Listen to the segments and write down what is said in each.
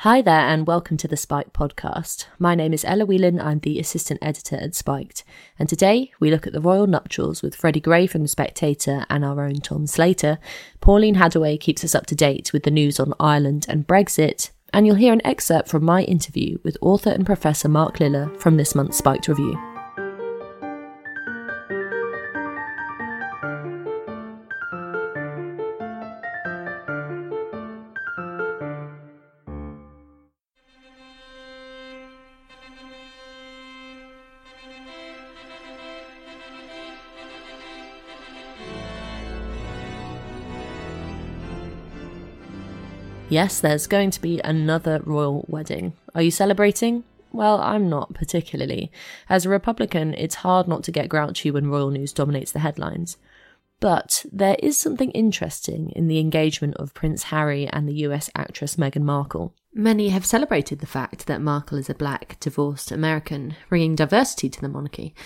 Hi there, and welcome to the Spiked podcast. My name is Ella Whelan, I'm the assistant editor at Spiked, and today we look at the royal nuptials with Freddy Gray from The Spectator and our own Tom Slater. Pauline Hadaway keeps us up to date with the news on Ireland and Brexit, and you'll hear an excerpt from my interview with author and professor Mark Lilla from this month's Spiked Review. Yes, there's going to be another royal wedding. Are you celebrating? Well, I'm not particularly. As a Republican, it's hard not to get grouchy when royal news dominates the headlines. But there is something interesting in the engagement of Prince Harry and the US actress Meghan Markle. Many have celebrated the fact that Markle is a black, divorced American, bringing diversity to the monarchy.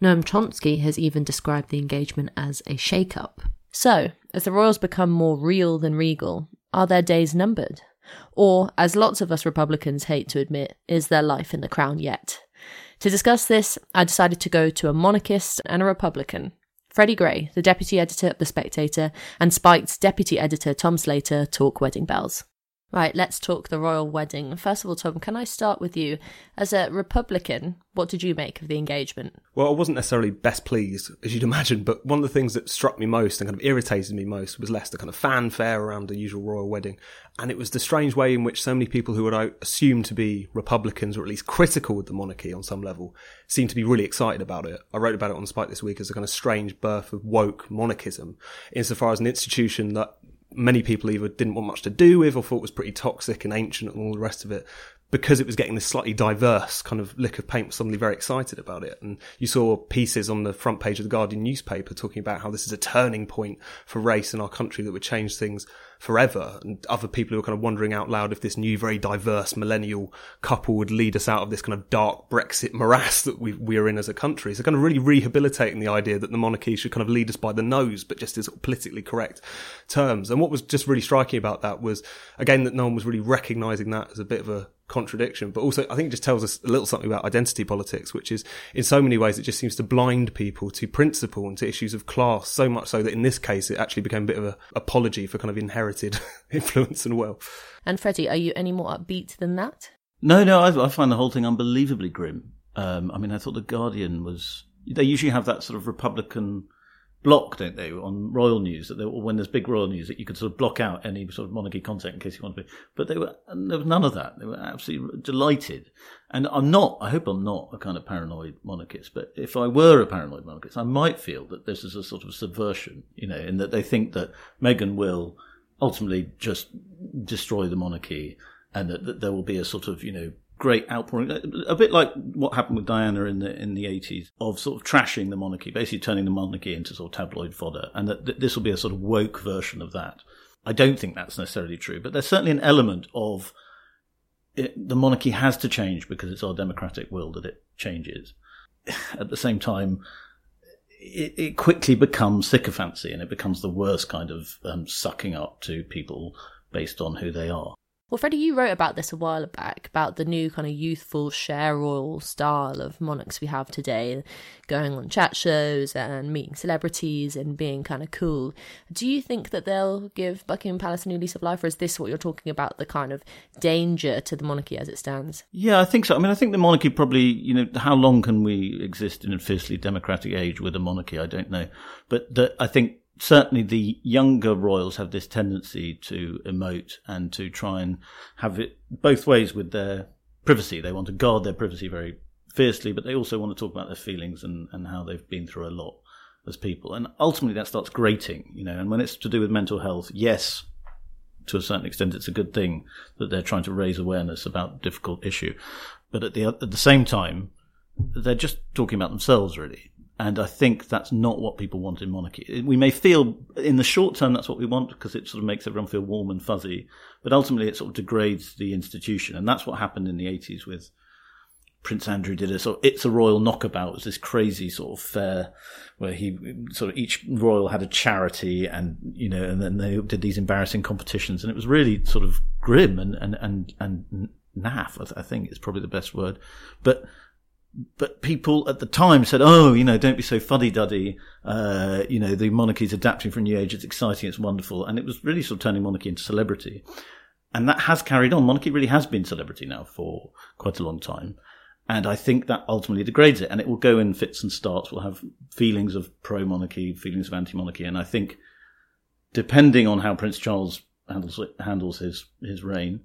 Noam Chomsky has even described the engagement as a shake up. So, as the royals become more real than regal, are their days numbered? Or, as lots of us Republicans hate to admit, is their life in the crown yet? To discuss this, I decided to go to a monarchist and a Republican. Freddy Gray, the deputy editor of The Spectator, and Spiked's deputy editor Tom Slater talk wedding bells. Right, let's talk the royal wedding. First of all, Tom, can I start with you? As a Republican, what did you make of the engagement? Well, I wasn't necessarily best pleased, as you'd imagine, but one of the things that struck me most and kind of irritated me most was less the kind of fanfare around the usual royal wedding. And it was the strange way in which so many people who would assume to be Republicans, or at least critical of the monarchy on some level, seemed to be really excited about it. I wrote about it on Spiked this week as a kind of strange birth of woke monarchism, insofar as an institution that many people either didn't want much to do with or thought was pretty toxic and ancient and all the rest of it because it was getting this slightly diverse kind of lick of paint was suddenly very excited about it. And you saw pieces on the front page of the Guardian newspaper talking about how this is a turning point for race in our country that would change things forever. And other people who are kind of wondering out loud if this new, very diverse millennial couple would lead us out of this kind of dark Brexit morass that we, we are in as a country. So kind of really rehabilitating the idea that the monarchy should kind of lead us by the nose, but just as politically correct terms. And what was just really striking about that was, again, that no one was really recognizing that as a bit of a contradiction, but also I think it just tells us a little something about identity politics, which is in so many ways it just seems to blind people to principle and to issues of class so much so that in this case it actually became a bit of an apology for kind of inherited influence and wealth. And Freddy, are you any more upbeat than that? No, no, I, I find the whole thing unbelievably grim. Um, I mean, I thought the Guardian was. They usually have that sort of Republican block, don't they, on royal news? That they, when there's big royal news, that you could sort of block out any sort of monarchy content in case you want to be. But they were there was none of that. They were absolutely delighted. And I'm not. I hope I'm not a kind of paranoid monarchist. But if I were a paranoid monarchist, I might feel that this is a sort of subversion. You know, in that they think that Meghan will ultimately just destroy the monarchy, and that, that there will be a sort of you know great outpouring, a bit like what happened with Diana in the in the eighties, of sort of trashing the monarchy, basically turning the monarchy into sort of tabloid fodder, and that, that this will be a sort of woke version of that. I don't think that's necessarily true, but there's certainly an element of it, the monarchy has to change because it's our democratic will that it changes. At the same time, it, it quickly becomes sycophancy, and it becomes the worst kind of um, sucking up to people based on who they are. Well, Freddy, you wrote about this a while back about the new kind of youthful share royal style of monarchs we have today, going on chat shows and meeting celebrities and being kind of cool. Do you think that they'll give Buckingham Palace a new lease of life, or is this what you're talking about the kind of danger to the monarchy as it stands? Yeah, I think so. I mean, I think the monarchy probably, you know, how long can we exist in a fiercely democratic age with a monarchy? I don't know. But the, I think certainly the younger royals have this tendency to emote and to try and have it both ways with their privacy. They want to guard their privacy very fiercely, but they also want to talk about their feelings and, and how they've been through a lot as people. And ultimately that starts grating, you know, and when it's to do with mental health, yes, to a certain extent, it's a good thing that they're trying to raise awareness about a difficult issue. But at the at the same time, they're just talking about themselves, really. And I think that's not what people want in monarchy. We may feel in the short term that's what we want because it sort of makes everyone feel warm and fuzzy, but ultimately it sort of degrades the institution. And that's what happened in the 80s with Prince Andrew did a sort of It's a Royal Knockabout. It was this crazy sort of fair where he sort of each royal had a charity and, you know, and then they did these embarrassing competitions. And it was really sort of grim and, and, and, and naff, I think is probably the best word. But, but people at the time said, "Oh, you know, don't be so fuddy-duddy. Uh, you know, the monarchy's adapting for a new age. It's exciting. It's wonderful." And it was really sort of turning monarchy into celebrity, and that has carried on. Monarchy really has been celebrity now for quite a long time, and I think that ultimately degrades it. And it will go in fits and starts. We'll have feelings of pro-monarchy, feelings of anti-monarchy, and I think, depending on how Prince Charles handles handles his his reign,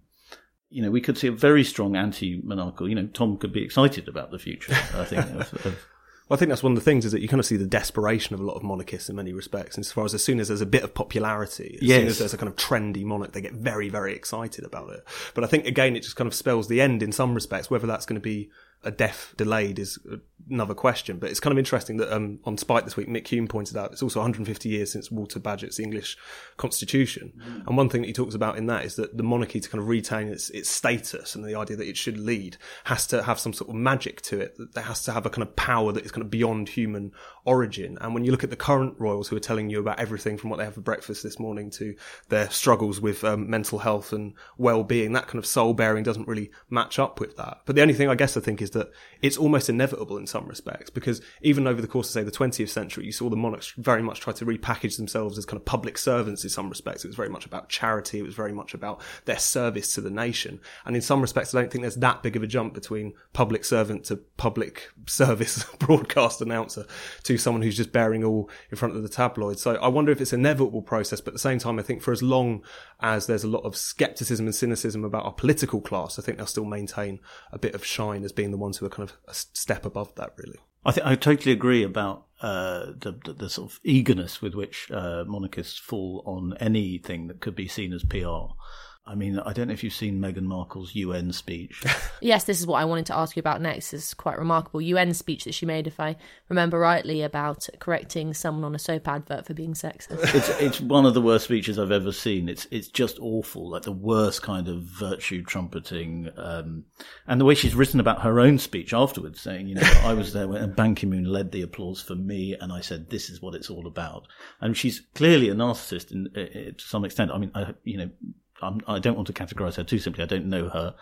you know, we could see a very strong anti-monarchical. You know, Tom could be excited about the future. I think. of, of, well, I think that's one of the things is that you kind of see the desperation of a lot of monarchists in many respects. And as far as as soon as there's a bit of popularity, as Yes. soon as there's a kind of trendy monarch, they get very, very excited about it. But I think again, it just kind of spells the end in some respects. Whether that's going to be a death delayed is another question. But it's kind of interesting that um, on Spiked this week, Mick Hume pointed out it's also 150 years since Walter Bagehot's English Constitution. And one thing that he talks about in that is that the monarchy to kind of retain its, its status and the idea that it should lead has to have some sort of magic to it. That has to have a kind of power that is kind of beyond human origin. And when you look at the current royals who are telling you about everything from what they have for breakfast this morning to their struggles with um, mental health and well-being, that kind of soul bearing doesn't really match up with that. But the only thing I guess I think is that it's almost inevitable in some respects because even over the course of say the 20th century, you saw the monarchs very much try to repackage themselves as kind of public servants in some respects. It was very much about charity. It was very much about their service to the nation. And in some respects, I don't think there's that big of a jump between public servant to public service broadcast announcer to someone who's just bearing all in front of the tabloids. So I wonder if it's an inevitable process, but at the same time, I think for as long as there's a lot of skepticism and cynicism about our political class, I think they'll still maintain a bit of shine as being the ones who are kind of a step above that, really. I think I totally agree about uh, the, the the sort of eagerness with which uh, monarchists fall on anything that could be seen as PR. I mean, I don't know if you've seen Meghan Markle's UN speech. Yes, this is what I wanted to ask you about next. Is quite remarkable UN speech that she made, if I remember rightly, about correcting someone on a soap advert for being sexist. it's it's one of the worst speeches I've ever seen. It's it's just awful, like the worst kind of virtue trumpeting, um, and the way she's written about her own speech afterwards, saying, you know, I was there when Ban Ki Moon led the applause for me, and I said, this is what it's all about. And she's clearly a narcissist in, i i- to some extent. I mean, I, you know, I'm, I don't want to categorize her too simply. I don't know her,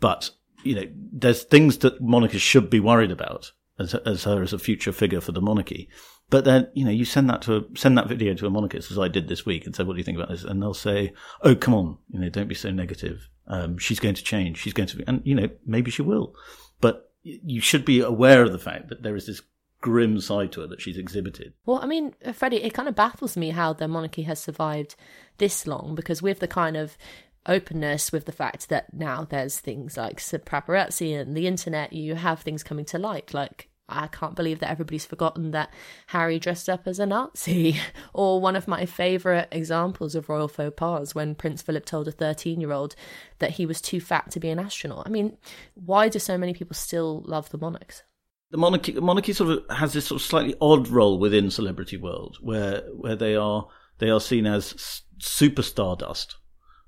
but you know, there's things that monarchists should be worried about as as her as a future figure for the monarchy. But then, you know, you send that to a, send that video to a monarchist, as I did this week, and say, "What do you think about this?" And they'll say, "Oh, come on, you know, don't be so negative. Um, she's going to change. She's going to be, and you know, maybe she will. But you should be aware of the fact that there is this grim side to her that she's exhibited. Well, I mean, uh, Freddy, it kind of baffles me how the monarchy has survived this long because with the kind of openness, with the fact that now there's things like paparazzi and the internet, you have things coming to light. Like, I can't believe that everybody's forgotten that Harry dressed up as a Nazi. or one of my favourite examples of royal faux pas when Prince Philip told a 13 year old that he was too fat to be an astronaut. I mean, why do so many people still love the monarchs? The monarchy the monarchy sort of has this sort of slightly odd role within celebrity world where where they are they are seen as s- superstar dust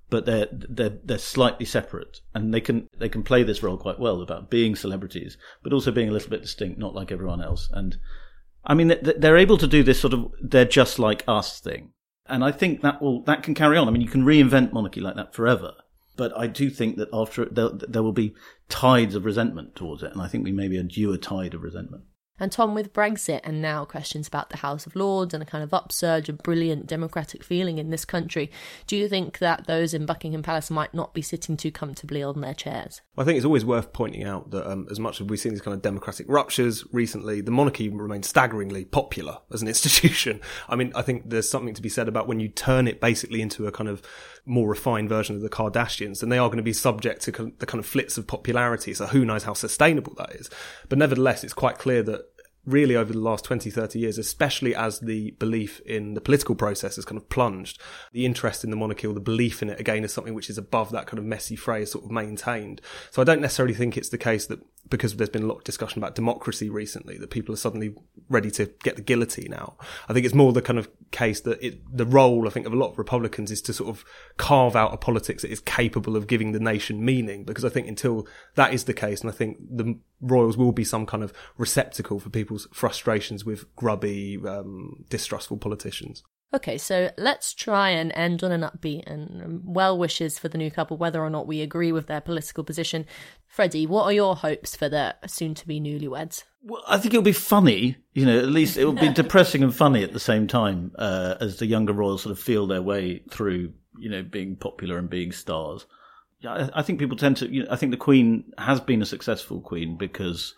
but they're they're they're slightly separate and they can they can play this role quite well about being celebrities but also being a little bit distinct not like everyone else. And i mean they- they're able to do this sort of they're just like us thing. And i think that will that can carry on. I mean you can reinvent monarchy like that forever but I do think that after there, there will be tides of resentment towards it, and I think we maybe are due a tide of resentment. And Tom, with Brexit and now questions about the House of Lords and a kind of upsurge of brilliant democratic feeling in this country, do you think that those in Buckingham Palace might not be sitting too comfortably on their chairs? Well, I think it's always worth pointing out that um, as much as we've seen these kind of democratic ruptures recently, the monarchy remains staggeringly popular as an institution. I mean, I think there's something to be said about when you turn it basically into a kind of more refined version of the Kardashians, then they are going to be subject to the kind of flits of popularity. So who knows how sustainable that is? But nevertheless, it's quite clear that really over the last 20, 30 years, especially as the belief in the political process has kind of plunged. The interest in the monarchy or the belief in it, again, is something which is above that kind of messy phrase sort of maintained. So I don't necessarily think it's the case that because there's been a lot of discussion about democracy recently, that people are suddenly ready to get the guillotine out. I think it's more the kind of case that it, the role, I think, of a lot of Republicans is to sort of carve out a politics that is capable of giving the nation meaning. Because I think until that is the case, and I think the Royals will be some kind of receptacle for people's frustrations with grubby, um, distrustful politicians. Okay, so let's try and end on an upbeat and well wishes for the new couple, whether or not we agree with their political position. Freddy, what are your hopes for the soon to be newlyweds? Well, I think it'll be funny, you know, at least it will be depressing and funny at the same time uh, as the younger royals sort of feel their way through, you know, being popular and being stars. Yeah, I, I think people tend to, you know, I think the Queen has been a successful Queen because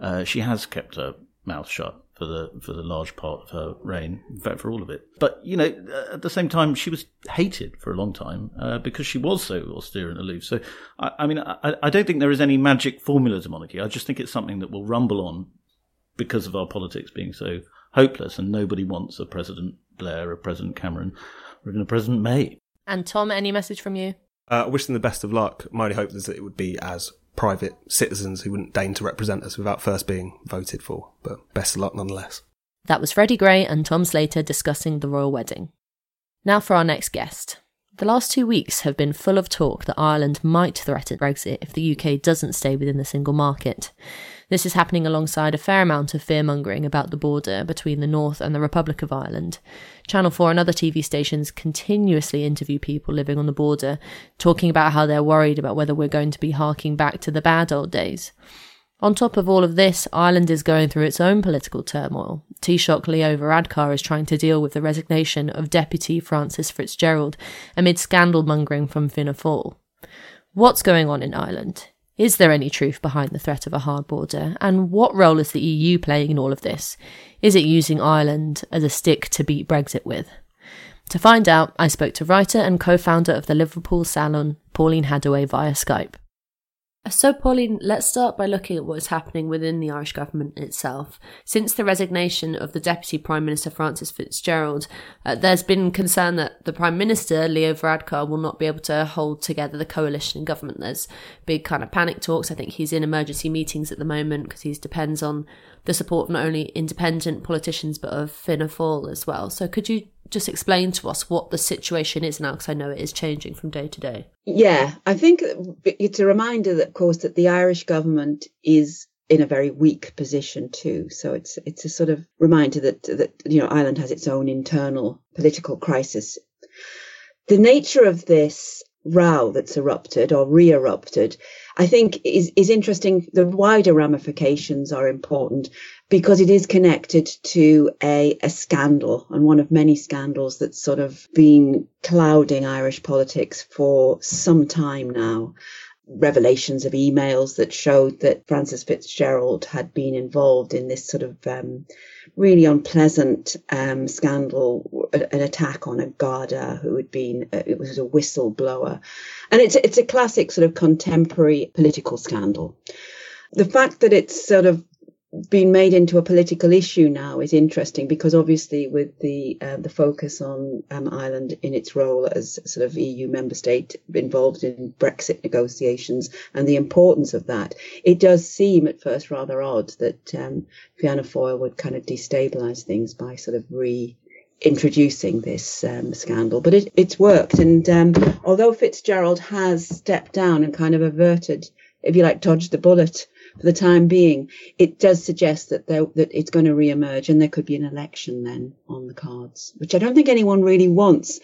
uh, she has kept her mouth shut for the for the large part of her reign, in fact, for all of it. But you know, at the same time, she was hated for a long time uh, because she was so austere and aloof. So, I, I mean, I, I, don't think there is any magic formula to monarchy. I just think it's something that will rumble on because of our politics being so hopeless, and nobody wants a President Blair, a President Cameron, or even a President May. And Tom, any message from you? Uh, I wish them the best of luck. My only hope is that it would be as private citizens who wouldn't deign to represent us without first being voted for. But best of luck nonetheless. That was Freddy Gray and Tom Slater discussing the royal wedding. Now for our next guest. The last two weeks have been full of talk that Ireland might threaten Brexit if the UK doesn't stay within the single market. This is happening alongside a fair amount of fear mongering about the border between the North and the Republic of Ireland. Channel 4 and other TV stations continuously interview people living on the border, talking about how they're worried about whether we're going to be harking back to the bad old days. On top of all of this, Ireland is going through its own political turmoil. Taoiseach Leo Varadkar is trying to deal with the resignation of Deputy Frances Fitzgerald amid scandal mongering from Fianna Fáil. What's going on in Ireland? Is there any truth behind the threat of a hard border? And what role is the EU playing in all of this? Is it using Ireland as a stick to beat Brexit with? To find out, I spoke to writer and co founder of the Liverpool Salon, Pauline Hadaway, via Skype. So, Pauline, let's start by looking at what is happening within the Irish government itself. Since the resignation of the Deputy Prime Minister Frances Fitzgerald, uh, there's been concern that the Prime Minister, Leo Varadkar, will not be able to hold together the coalition government. There's big kind of panic talks. I think he's in emergency meetings at the moment because he depends on the support of not only independent politicians but of Fianna Fáil as well. So, could you just explain to us what the situation is now because I know it is changing from day to day. Yeah, I think it's a reminder that, of course, that the Irish government is in a very weak position too. So it's it's a sort of reminder that that you know Ireland has its own internal political crisis. The nature of this row that's erupted or re-erupted, I think is is interesting. The wider ramifications are important because it is connected to a, a scandal and one of many scandals that's sort of been clouding Irish politics for some time now. Revelations of emails that showed that Frances Fitzgerald had been involved in this sort of um, really unpleasant um, scandal, an attack on a Garda who had been, uh, it was a whistleblower. And it's, it's a classic sort of contemporary political scandal. The fact that it's sort of been made into a political issue now is interesting because obviously with the uh, the focus on um, Ireland in its role as sort of EU member state involved in Brexit negotiations and the importance of that, it does seem at first rather odd that um, Fianna Fáil would kind of destabilise things by sort of re introducing this um, scandal, but it, it's worked. And um, although Fitzgerald has stepped down and kind of averted, if you like, dodged the bullet for the time being, it does suggest that there, that it's going to re-emerge and there could be an election then on the cards, which I don't think anyone really wants.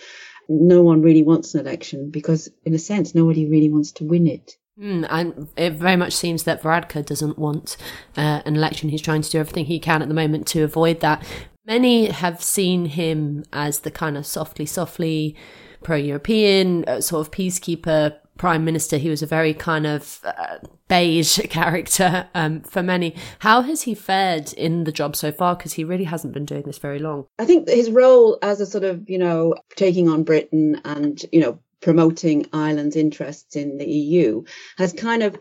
No one really wants an election because, in a sense, nobody really wants to win it. Mm, and it very much seems that Varadkar doesn't want uh, an election. He's trying to do everything he can at the moment to avoid that. Many have seen him as the kind of softly, softly pro-European uh, sort of peacekeeper prime minister. He was a very kind of uh, beige character um, for many. How has he fared in the job so far? Because he really hasn't been doing this very long. I think his role as a sort of, you know, taking on Britain and, you know, promoting Ireland's interests in the EU has kind of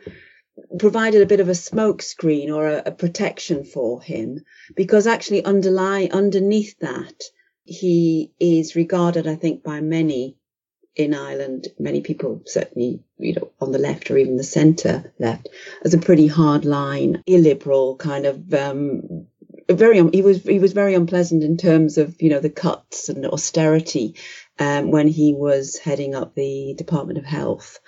provided a bit of a smokescreen or a, a protection for him because actually underlie underneath that he is regarded, I think, by many in Ireland, many people certainly, you know, on the left or even the centre left, as a pretty hard line, illiberal kind of um, very he was he was very unpleasant in terms of you know the cuts and austerity um, when he was heading up the Department of Health,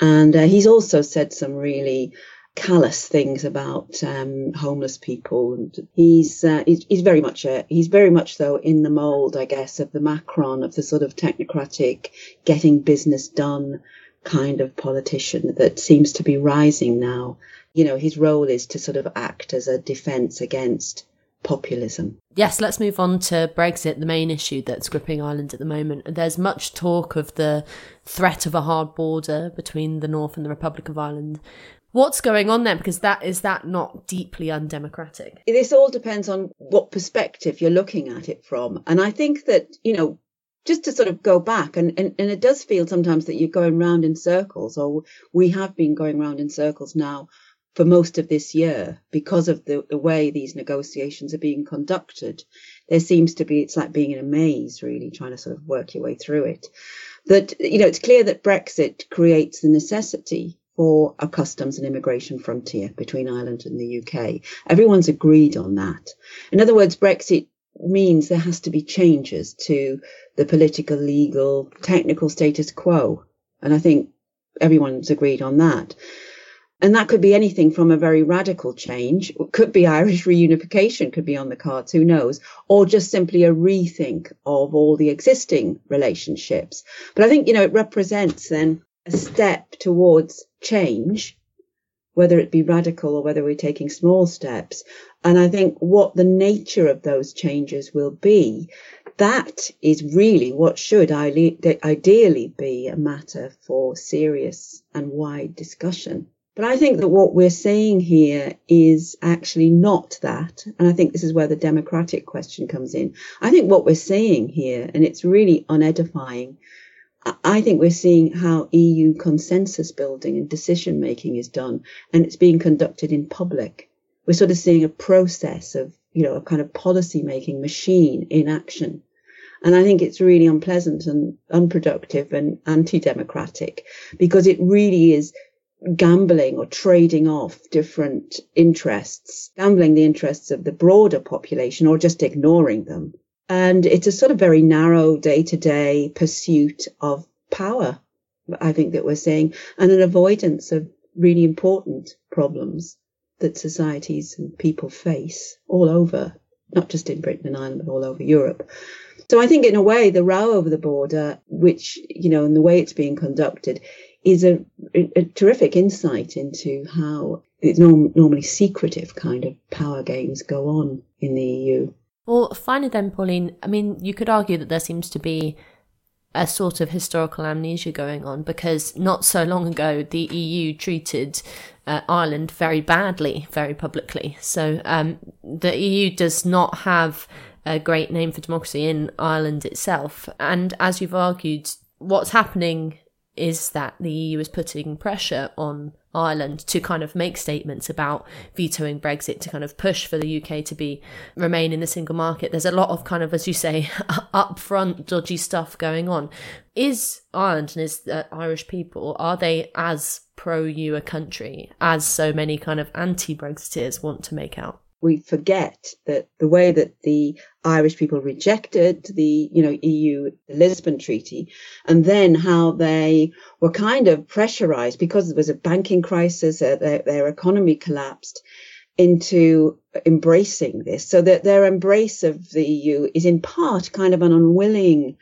and uh, he's also said some really callous things about um, homeless people. And he's, uh, he's, he's very much a, he's very much though in the mould, I guess, of the Macron of the sort of technocratic, getting business done kind of politician that seems to be rising now. You know, his role is to sort of act as a defence against populism. Yes, let's move on to Brexit, the main issue that's gripping Ireland at the moment. There's much talk of the threat of a hard border between the North and the Republic of Ireland. What's going on there? Because that is that not deeply undemocratic? This all depends on what perspective you're looking at it from. And I think that, you know, just to sort of go back, and, and, and it does feel sometimes that you're going round in circles, or we have been going round in circles now for most of this year because of the, the way these negotiations are being conducted. There seems to be, it's like being in a maze, really, trying to sort of work your way through it. That, you know, it's clear that Brexit creates the necessity for a customs and immigration frontier between Ireland and the UK. Everyone's agreed on that. In other words, Brexit means there has to be changes to the political, legal, technical status quo. And I think everyone's agreed on that. And that could be anything from a very radical change, it could be Irish reunification, could be on the cards, who knows, or just simply a rethink of all the existing relationships. But I think, you know, it represents then a step towards change, whether it be radical or whether we're taking small steps. And I think what the nature of those changes will be, that is really what should ideally be a matter for serious and wide discussion. But I think that what we're seeing here is actually not that. And I think this is where the democratic question comes in. I think what we're seeing here, and it's really unedifying, I think we're seeing how EU consensus building and decision making is done, and it's being conducted in public. We're sort of seeing a process of, you know, a kind of policy making machine in action. And I think it's really unpleasant and unproductive and anti democratic because it really is gambling or trading off different interests, gambling the interests of the broader population or just ignoring them and it's a sort of very narrow day to day pursuit of power, I think that we're seeing, and an avoidance of really important problems that societies and people face all over, not just in Britain and Ireland, but all over Europe. So I think in a way, the row over the border, which, you know, and the way it's being conducted is a, a terrific insight into how norm- normally secretive kind of power games go on in the EU. Well, finally, then, Pauline, I mean, you could argue that there seems to be a sort of historical amnesia going on because not so long ago the EU treated uh, Ireland very badly, very publicly. So um, the EU does not have a great name for democracy in Ireland itself. And as you've argued, what's happening is that the EU is putting pressure on Ireland to kind of make statements about vetoing Brexit to kind of push for the UK to be remain in the single market. There's a lot of kind of, as you say, upfront dodgy stuff going on. Is Ireland and is the Irish people are they as pro EU a country as so many kind of anti-Brexiteers want to make out? We forget that the way that the Irish people rejected the, you know, EU Lisbon Treaty, and then how they were kind of pressurized because there was a banking crisis, uh, their, their economy collapsed into embracing this. So that their embrace of the EU is in part kind of an unwilling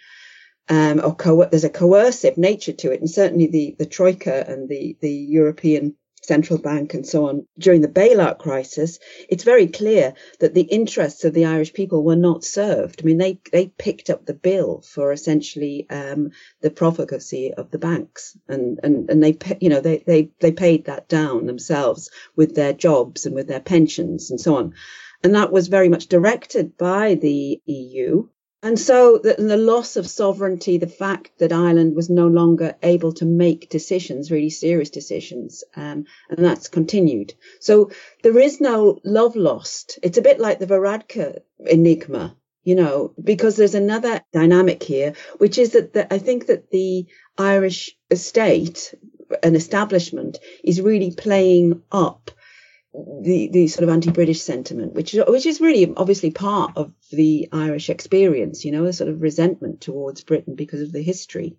um, or co- there's a coercive nature to it, and certainly the the troika and the the European central bank and so on during the bailout crisis, it's very clear that the interests of the Irish people were not served. I mean, they, they picked up the bill for essentially um, the profligacy of the banks and, and, and they, you know, they, they, they paid that down themselves with their jobs and with their pensions and so on. And that was very much directed by the EU And so the, the, loss of sovereignty, the fact that Ireland was no longer able to make decisions, really serious decisions, um, and that's continued. So there is no love lost. It's a bit like the Varadkar enigma, you know, because there's another dynamic here, which is that the, I think that the Irish estate an establishment is really playing up the the sort of anti-British sentiment, which which is really obviously part of the Irish experience, you know, a sort of resentment towards Britain because of the history,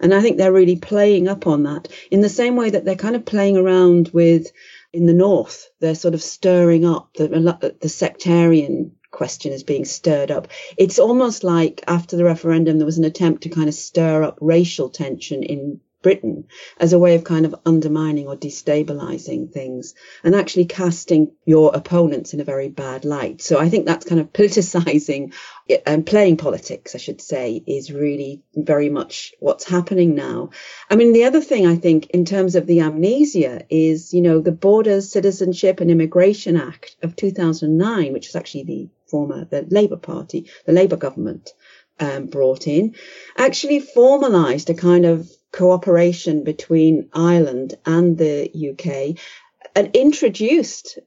and I think they're really playing up on that in the same way that they're kind of playing around with in the north. They're sort of stirring up the the sectarian question is being stirred up. It's almost like after the referendum, there was an attempt to kind of stir up racial tension in Britain as a way of kind of undermining or destabilizing things and actually casting your opponents in a very bad light. So I think that's kind of politicizing and playing politics, I should say, is really very much what's happening now. I mean, the other thing I think in terms of the amnesia is, you know, the Borders, Citizenship and Immigration Act of 2009, which was actually the former, the Labour Party, the Labour government. Um, brought in actually formalized a kind of cooperation between Ireland and the UK and introduced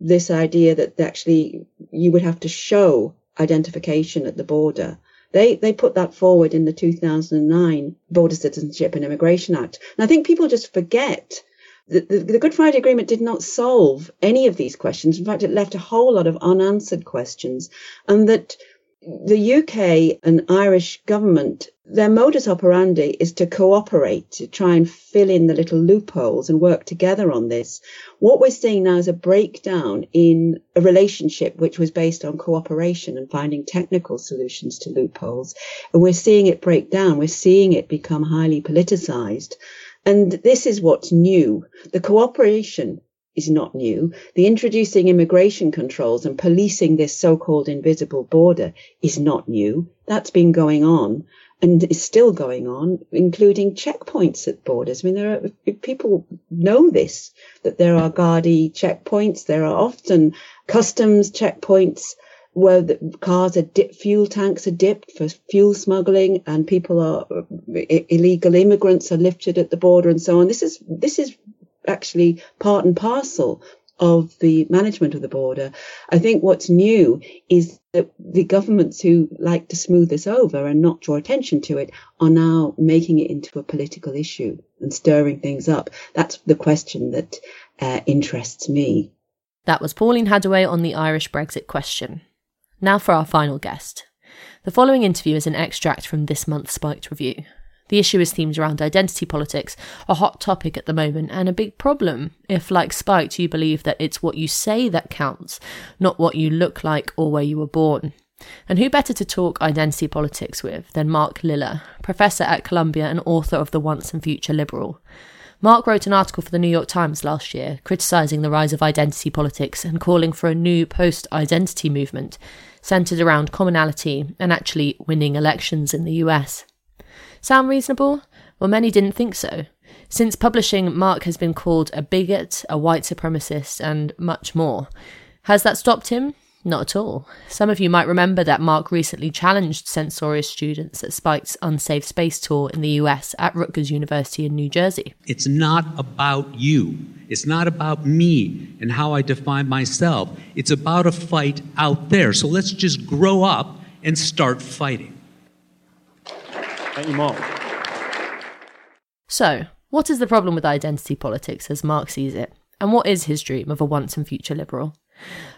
this idea that actually you would have to show identification at the border. They they put that forward in the 2009 Border Citizenship and Immigration Act. And I think people just forget that the, the Good Friday Agreement did not solve any of these questions. In fact, it left a whole lot of unanswered questions, and that the UK and Irish government, their modus operandi is to cooperate, to try and fill in the little loopholes and work together on this. What we're seeing now is a breakdown in a relationship which was based on cooperation and finding technical solutions to loopholes. And we're seeing it break down. We're seeing it become highly politicized. And this is what's new. The cooperation is not new. The introducing immigration controls and policing this so-called invisible border is not new. That's been going on and is still going on, including checkpoints at borders. I mean, there are people know this that there are Gardaí checkpoints. There are often customs checkpoints where the cars are dipped, fuel tanks are dipped for fuel smuggling, and people are illegal immigrants are lifted at the border and so on. This is this is actually part and parcel of the management of the border. I think what's new is that the governments who like to smooth this over and not draw attention to it are now making it into a political issue and stirring things up. That's the question that uh, interests me. That was Pauline Hadaway on the Irish Brexit question. Now for our final guest. The following interview is an extract from this month's Spiked Review. The issue is themed around identity politics, a hot topic at the moment and a big problem if, like Spiked, you believe that it's what you say that counts, not what you look like or where you were born. And who better to talk identity politics with than Mark Lilla, professor at Columbia and author of The Once and Future Liberal. Mark wrote an article for the New York Times last year criticising the rise of identity politics and calling for a new post identity movement centred around commonality and actually winning elections in the US. Sound reasonable? Well, many didn't think so. Since publishing, Mark has been called a bigot, a white supremacist, and much more. Has that stopped him? Not at all. Some of you might remember that Mark recently challenged censorious students at Spiked's Unsafe Space tour in the US at Rutgers University in New Jersey. It's not about you. It's not about me and how I define myself. It's about a fight out there. So let's just grow up and start fighting. Thank you, Mark. So, what is the problem with identity politics as Mark sees it? And what is his dream of a once and future liberal?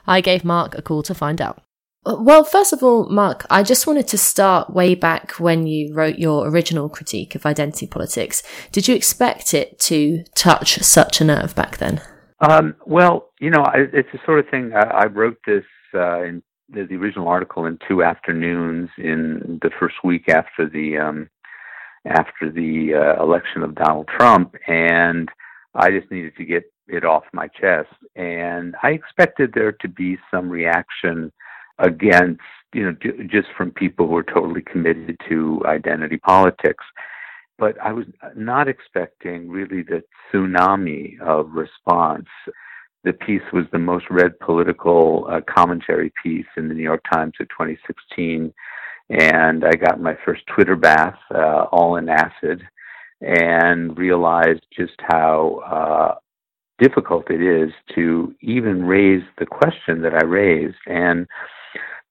I gave Mark a call to find out. Uh, well, first of all, Mark, I just wanted to start way back when you wrote your original critique of identity politics. Did you expect it to touch such a nerve back then? Um, well, you know, it's the sort of thing I, I wrote this uh, in the, the original article in two afternoons in the first week after the um, after the uh, election of Donald Trump, and I just needed to get it off my chest. And I expected there to be some reaction against, you know, just from people who are totally committed to identity politics. But I was not expecting really the tsunami of response the piece was the most read political uh, commentary piece in the New York Times of 2016. and I got my first Twitter bath, uh, all in acid, and realized just how uh, difficult it is to even raise the question that I raised. And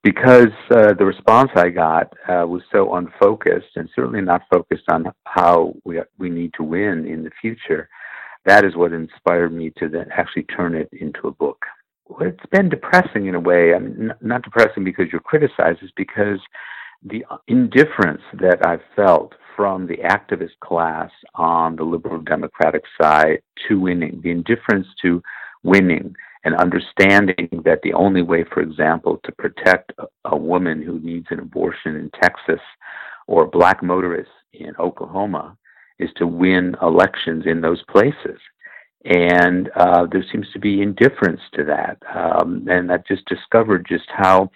because uh, the response I got uh, was so unfocused and certainly not focused on how we we need to win in the future, that is what inspired me to then actually turn it into a book. Well, It's been depressing in a way. I mean, not depressing because you're criticized, it's because the uh, indifference that I've felt from the activist class on the liberal democratic side to winning, the indifference to winning, and understanding that the only way, for example, to protect a, woman who needs an abortion in Texas or a black motorists in Oklahoma is to win elections in those places. And uh, there seems to be indifference to that. Um, and I've just discovered just how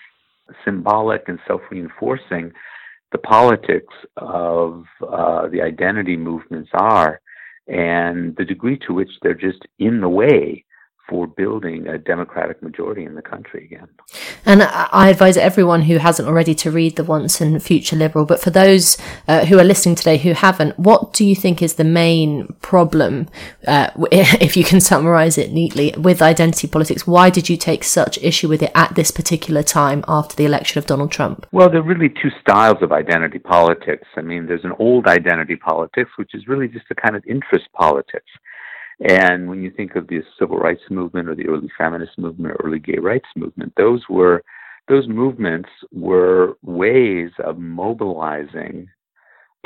symbolic and self reinforcing the politics of uh, the identity movements are, and the degree to which they're just in the way for building a democratic majority in the country again. And I advise everyone who hasn't already to read The Once and Future Liberal. But for those uh, who are listening today who haven't, what do you think is the main problem, uh, if you can summarize it neatly, with identity politics? Why did you take such issue with it at this particular time after the election of Donald Trump? Well, there are really two styles of identity politics. I mean, there's an old identity politics, which is really just a kind of interest politics and when you think of the civil rights movement or the early feminist movement or early gay rights movement, those were those movements were ways of mobilizing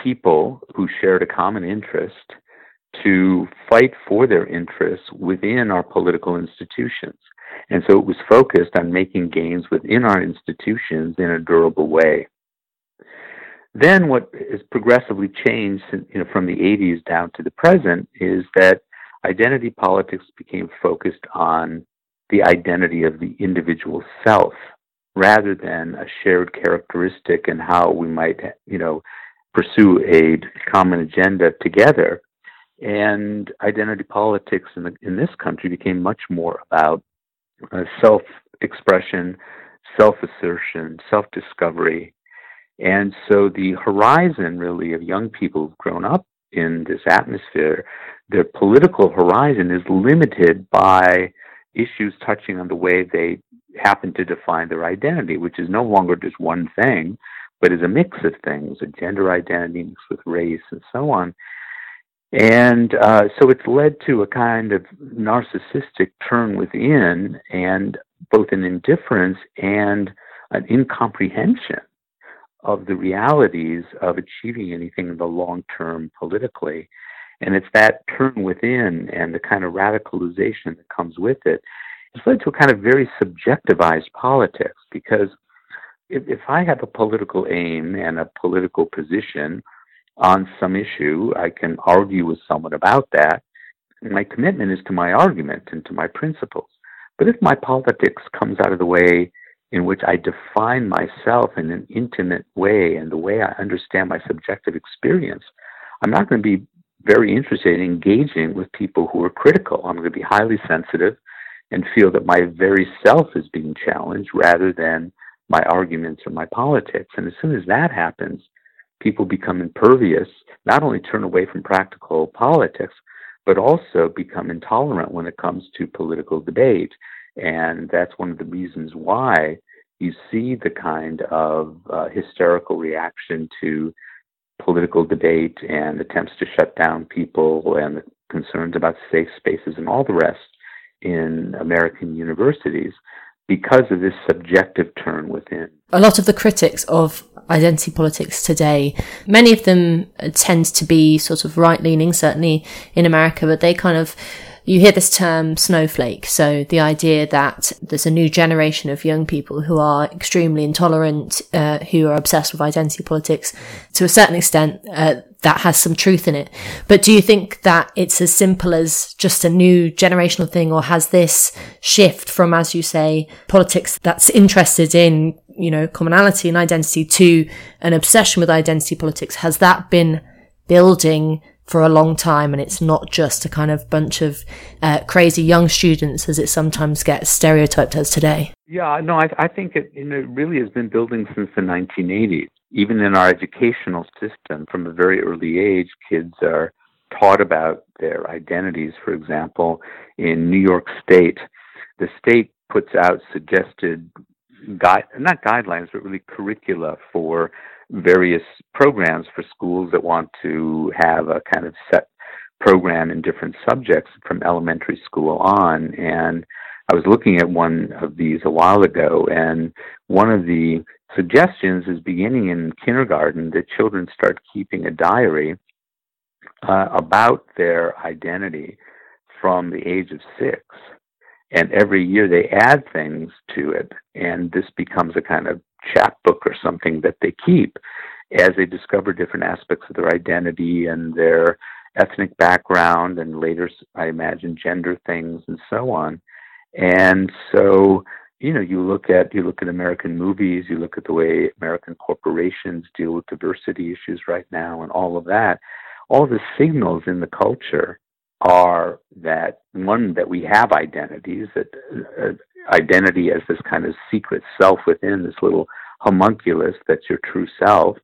people who shared a common interest to fight for their interests within our political institutions. And so it was focused on making gains within our institutions in a durable way. Then what has progressively changed you know, from the 80s down to the present is that identity politics became focused on the identity of the individual self rather than a shared characteristic and how we might, you know, pursue a common agenda together. And identity politics in, the, in this country became much more about uh, self expression, self assertion, self discovery. And so the horizon, really, of young people who've grown up in this atmosphere their political horizon is limited by issues touching on the way they happen to define their identity, which is no longer just one thing, but is a mix of things, a gender identity mixed with race and so on. And uh, so it's led to a kind of narcissistic turn within, and both an indifference and an incomprehension of the realities of achieving anything in the long term politically. And it's that turn within and the kind of radicalization that comes with it. It's led to a kind of very subjectivized politics because if, if I have a political aim and a political position on some issue, I can argue with someone about that. My commitment is to my argument and to my principles. But if my politics comes out of the way in which I define myself in an intimate way and the way I understand my subjective experience, I'm not going to be very interested in engaging with people who are critical. I'm going to be highly sensitive and feel that my very self is being challenged rather than my arguments or my politics. And as soon as that happens, people become impervious, not only turn away from practical politics, but also become intolerant when it comes to political debate. And that's one of the reasons why you see the kind of uh, hysterical reaction to political debate and attempts to shut down people and the concerns about safe spaces and all the rest in American universities because of this subjective turn within. A lot of the critics of identity politics today, many of them tend to be sort of right leaning, certainly in America, but they kind of you hear this term snowflake. So the idea that there's a new generation of young people who are extremely intolerant, uh, who are obsessed with identity politics to a certain extent, uh, that has some truth in it. But do you think that it's as simple as just a new generational thing or has this shift from, as you say, politics that's interested in, you know, commonality and identity to an obsession with identity politics? Has that been building for a long time and it's not just a kind of bunch of uh, crazy young students as it sometimes gets stereotyped as today. Yeah, no, I, I think it, you know, it really has been building since the 1980s. even in our educational system, from a very early age, kids are taught about their identities. For example, in New York State, the state puts out suggested guide, not guidelines, but really curricula for various programs for schools that want to have a kind of set program in different subjects from elementary school on. And I was looking at one of these a while ago, and one of the suggestions is beginning in kindergarten that children start keeping a diary uh, about their identity from the age of six. And every year they add things to it, and this becomes a kind of chapbook or something that they keep as they discover different aspects of their identity and their ethnic background, and later, I imagine, gender things and so on. And so, you know, you look at you look at American movies, you look at the way American corporations deal with diversity issues right now, and all of that. All the signals in the culture are that one that we have identities that uh, identity as this kind of secret self within this little homunculus that's your true self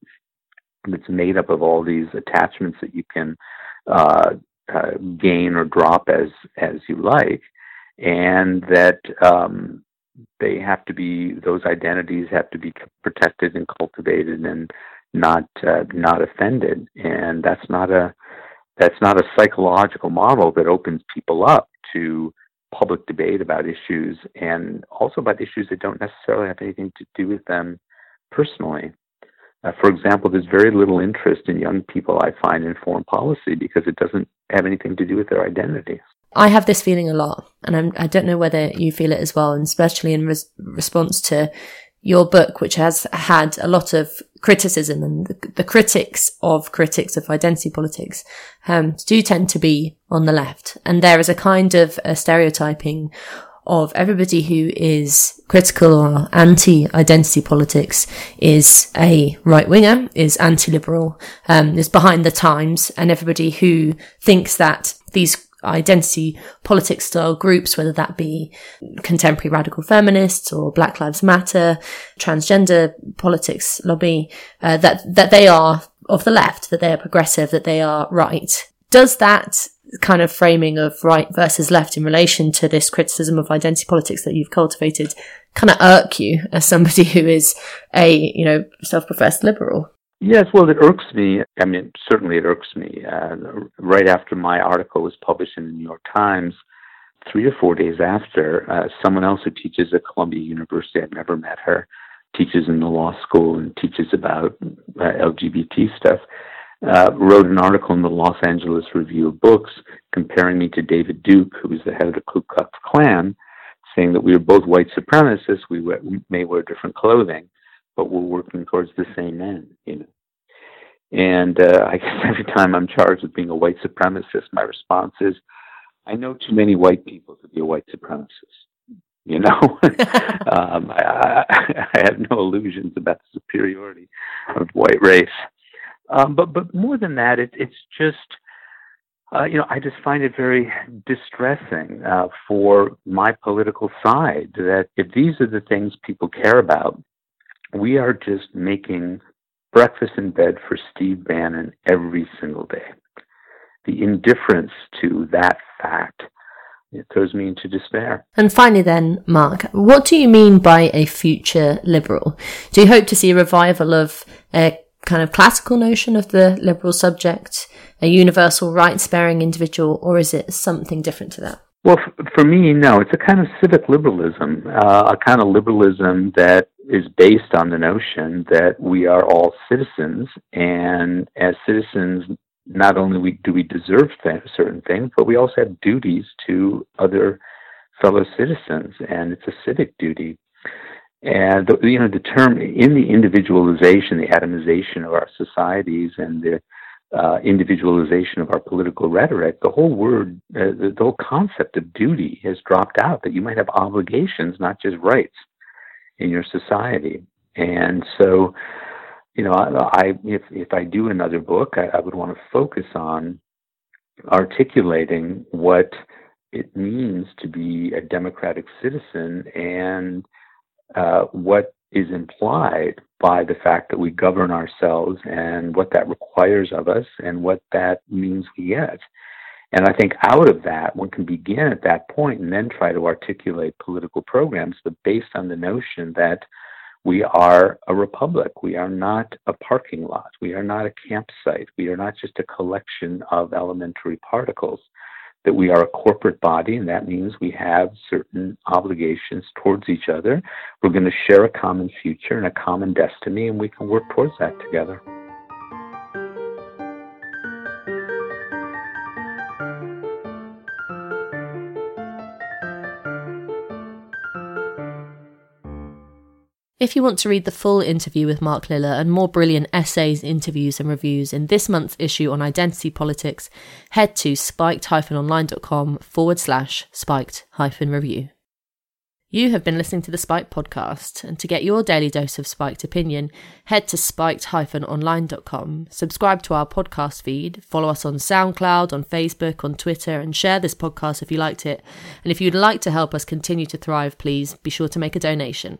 that's made up of all these attachments that you can uh, uh, gain or drop as as you like and that um, they have to be those identities have to be protected and cultivated and not uh, not offended. And that's not a that's not a psychological model that opens people up to public debate about issues and also about issues that don't necessarily have anything to do with them personally. Uh, for example, there's very little interest in young people, I find, in foreign policy because it doesn't have anything to do with their identities. I have this feeling a lot, and I'm, I do not know whether you feel it as well, and especially in res- response to your book, which has had a lot of criticism, and the, the critics of critics of identity politics um, do tend to be on the left, and there is a kind of a stereotyping of everybody who is critical or anti-identity politics is a right winger, is anti-liberal, um, is behind the times, and everybody who thinks that these identity politics style groups, whether that be contemporary radical feminists or Black Lives Matter, transgender politics lobby, uh, that, that they are of the left, that they are progressive, that they are right. Does that kind of framing of right versus left in relation to this criticism of identity politics that you've cultivated kind of irk you as somebody who is a, you know, self-professed liberal? Yes, well, it irks me. I mean, certainly it irks me. Uh, right after my article was published in the New York Times, three or four days after, uh, someone else who teaches at Columbia University, I've never met her, teaches in the law school and teaches about uh, LGBT stuff, uh, wrote an article in the Los Angeles Review of Books comparing me to David Duke, who was the head of the Ku Klux Klan, saying that we were both white supremacists. We, we may wear different clothing but we're working towards the same end, you know. And uh, I guess every time I'm charged with being a white supremacist, my response is, I know too many white people to be a white supremacist. You know, um, I, I, have no illusions about the superiority of white race. Um, but but more than that, it, it's just uh, you know I just find it very distressing uh, for my political side that if these are the things people care about, we are just making breakfast in bed for Steve Bannon every single day. The indifference to that fact it throws me into despair. And finally, then, Mark, what do you mean by a future liberal? Do you hope to see a revival of a kind of classical notion of the liberal subject, a universal rights bearing individual, or is it something different to that? Well, for me, no. It's a kind of civic liberalism, uh, a kind of liberalism that is based on the notion that we are all citizens, and as citizens, not only do we deserve th- certain things, but we also have duties to other fellow citizens, and it's a civic duty. And the, you know, the term in the individualization, the atomization of our societies, and the uh, individualization of our political rhetoric, the whole word, uh, the, the whole concept of duty has dropped out. That you might have obligations, not just rights, in your society. And so, you know, I, I if if I do another book, I, I would want to focus on articulating what it means to be a democratic citizen and uh, what is implied by the fact that we govern ourselves and what that requires of us and what that means we get. And I think out of that, one can begin at that point and then try to articulate political programs, but based on the notion that we are a republic. We are not a parking lot. We are not a campsite. We are not just a collection of elementary particles. That we are a corporate body, and that means we have certain obligations towards each other. We're going to share a common future and a common destiny, and we can work towards that together. If you want to read the full interview with Mark Lilla and more brilliant essays, interviews, and reviews in this month's issue on identity politics, head to spiked-online.com forward slash spiked hyphen review. You have been listening to the Spiked podcast, and to get your daily dose of spiked opinion, head to spiked-online.com, subscribe to our podcast feed, follow us on SoundCloud, on Facebook, on Twitter, and share this podcast if you liked it. And if you'd like to help us continue to thrive, please be sure to make a donation.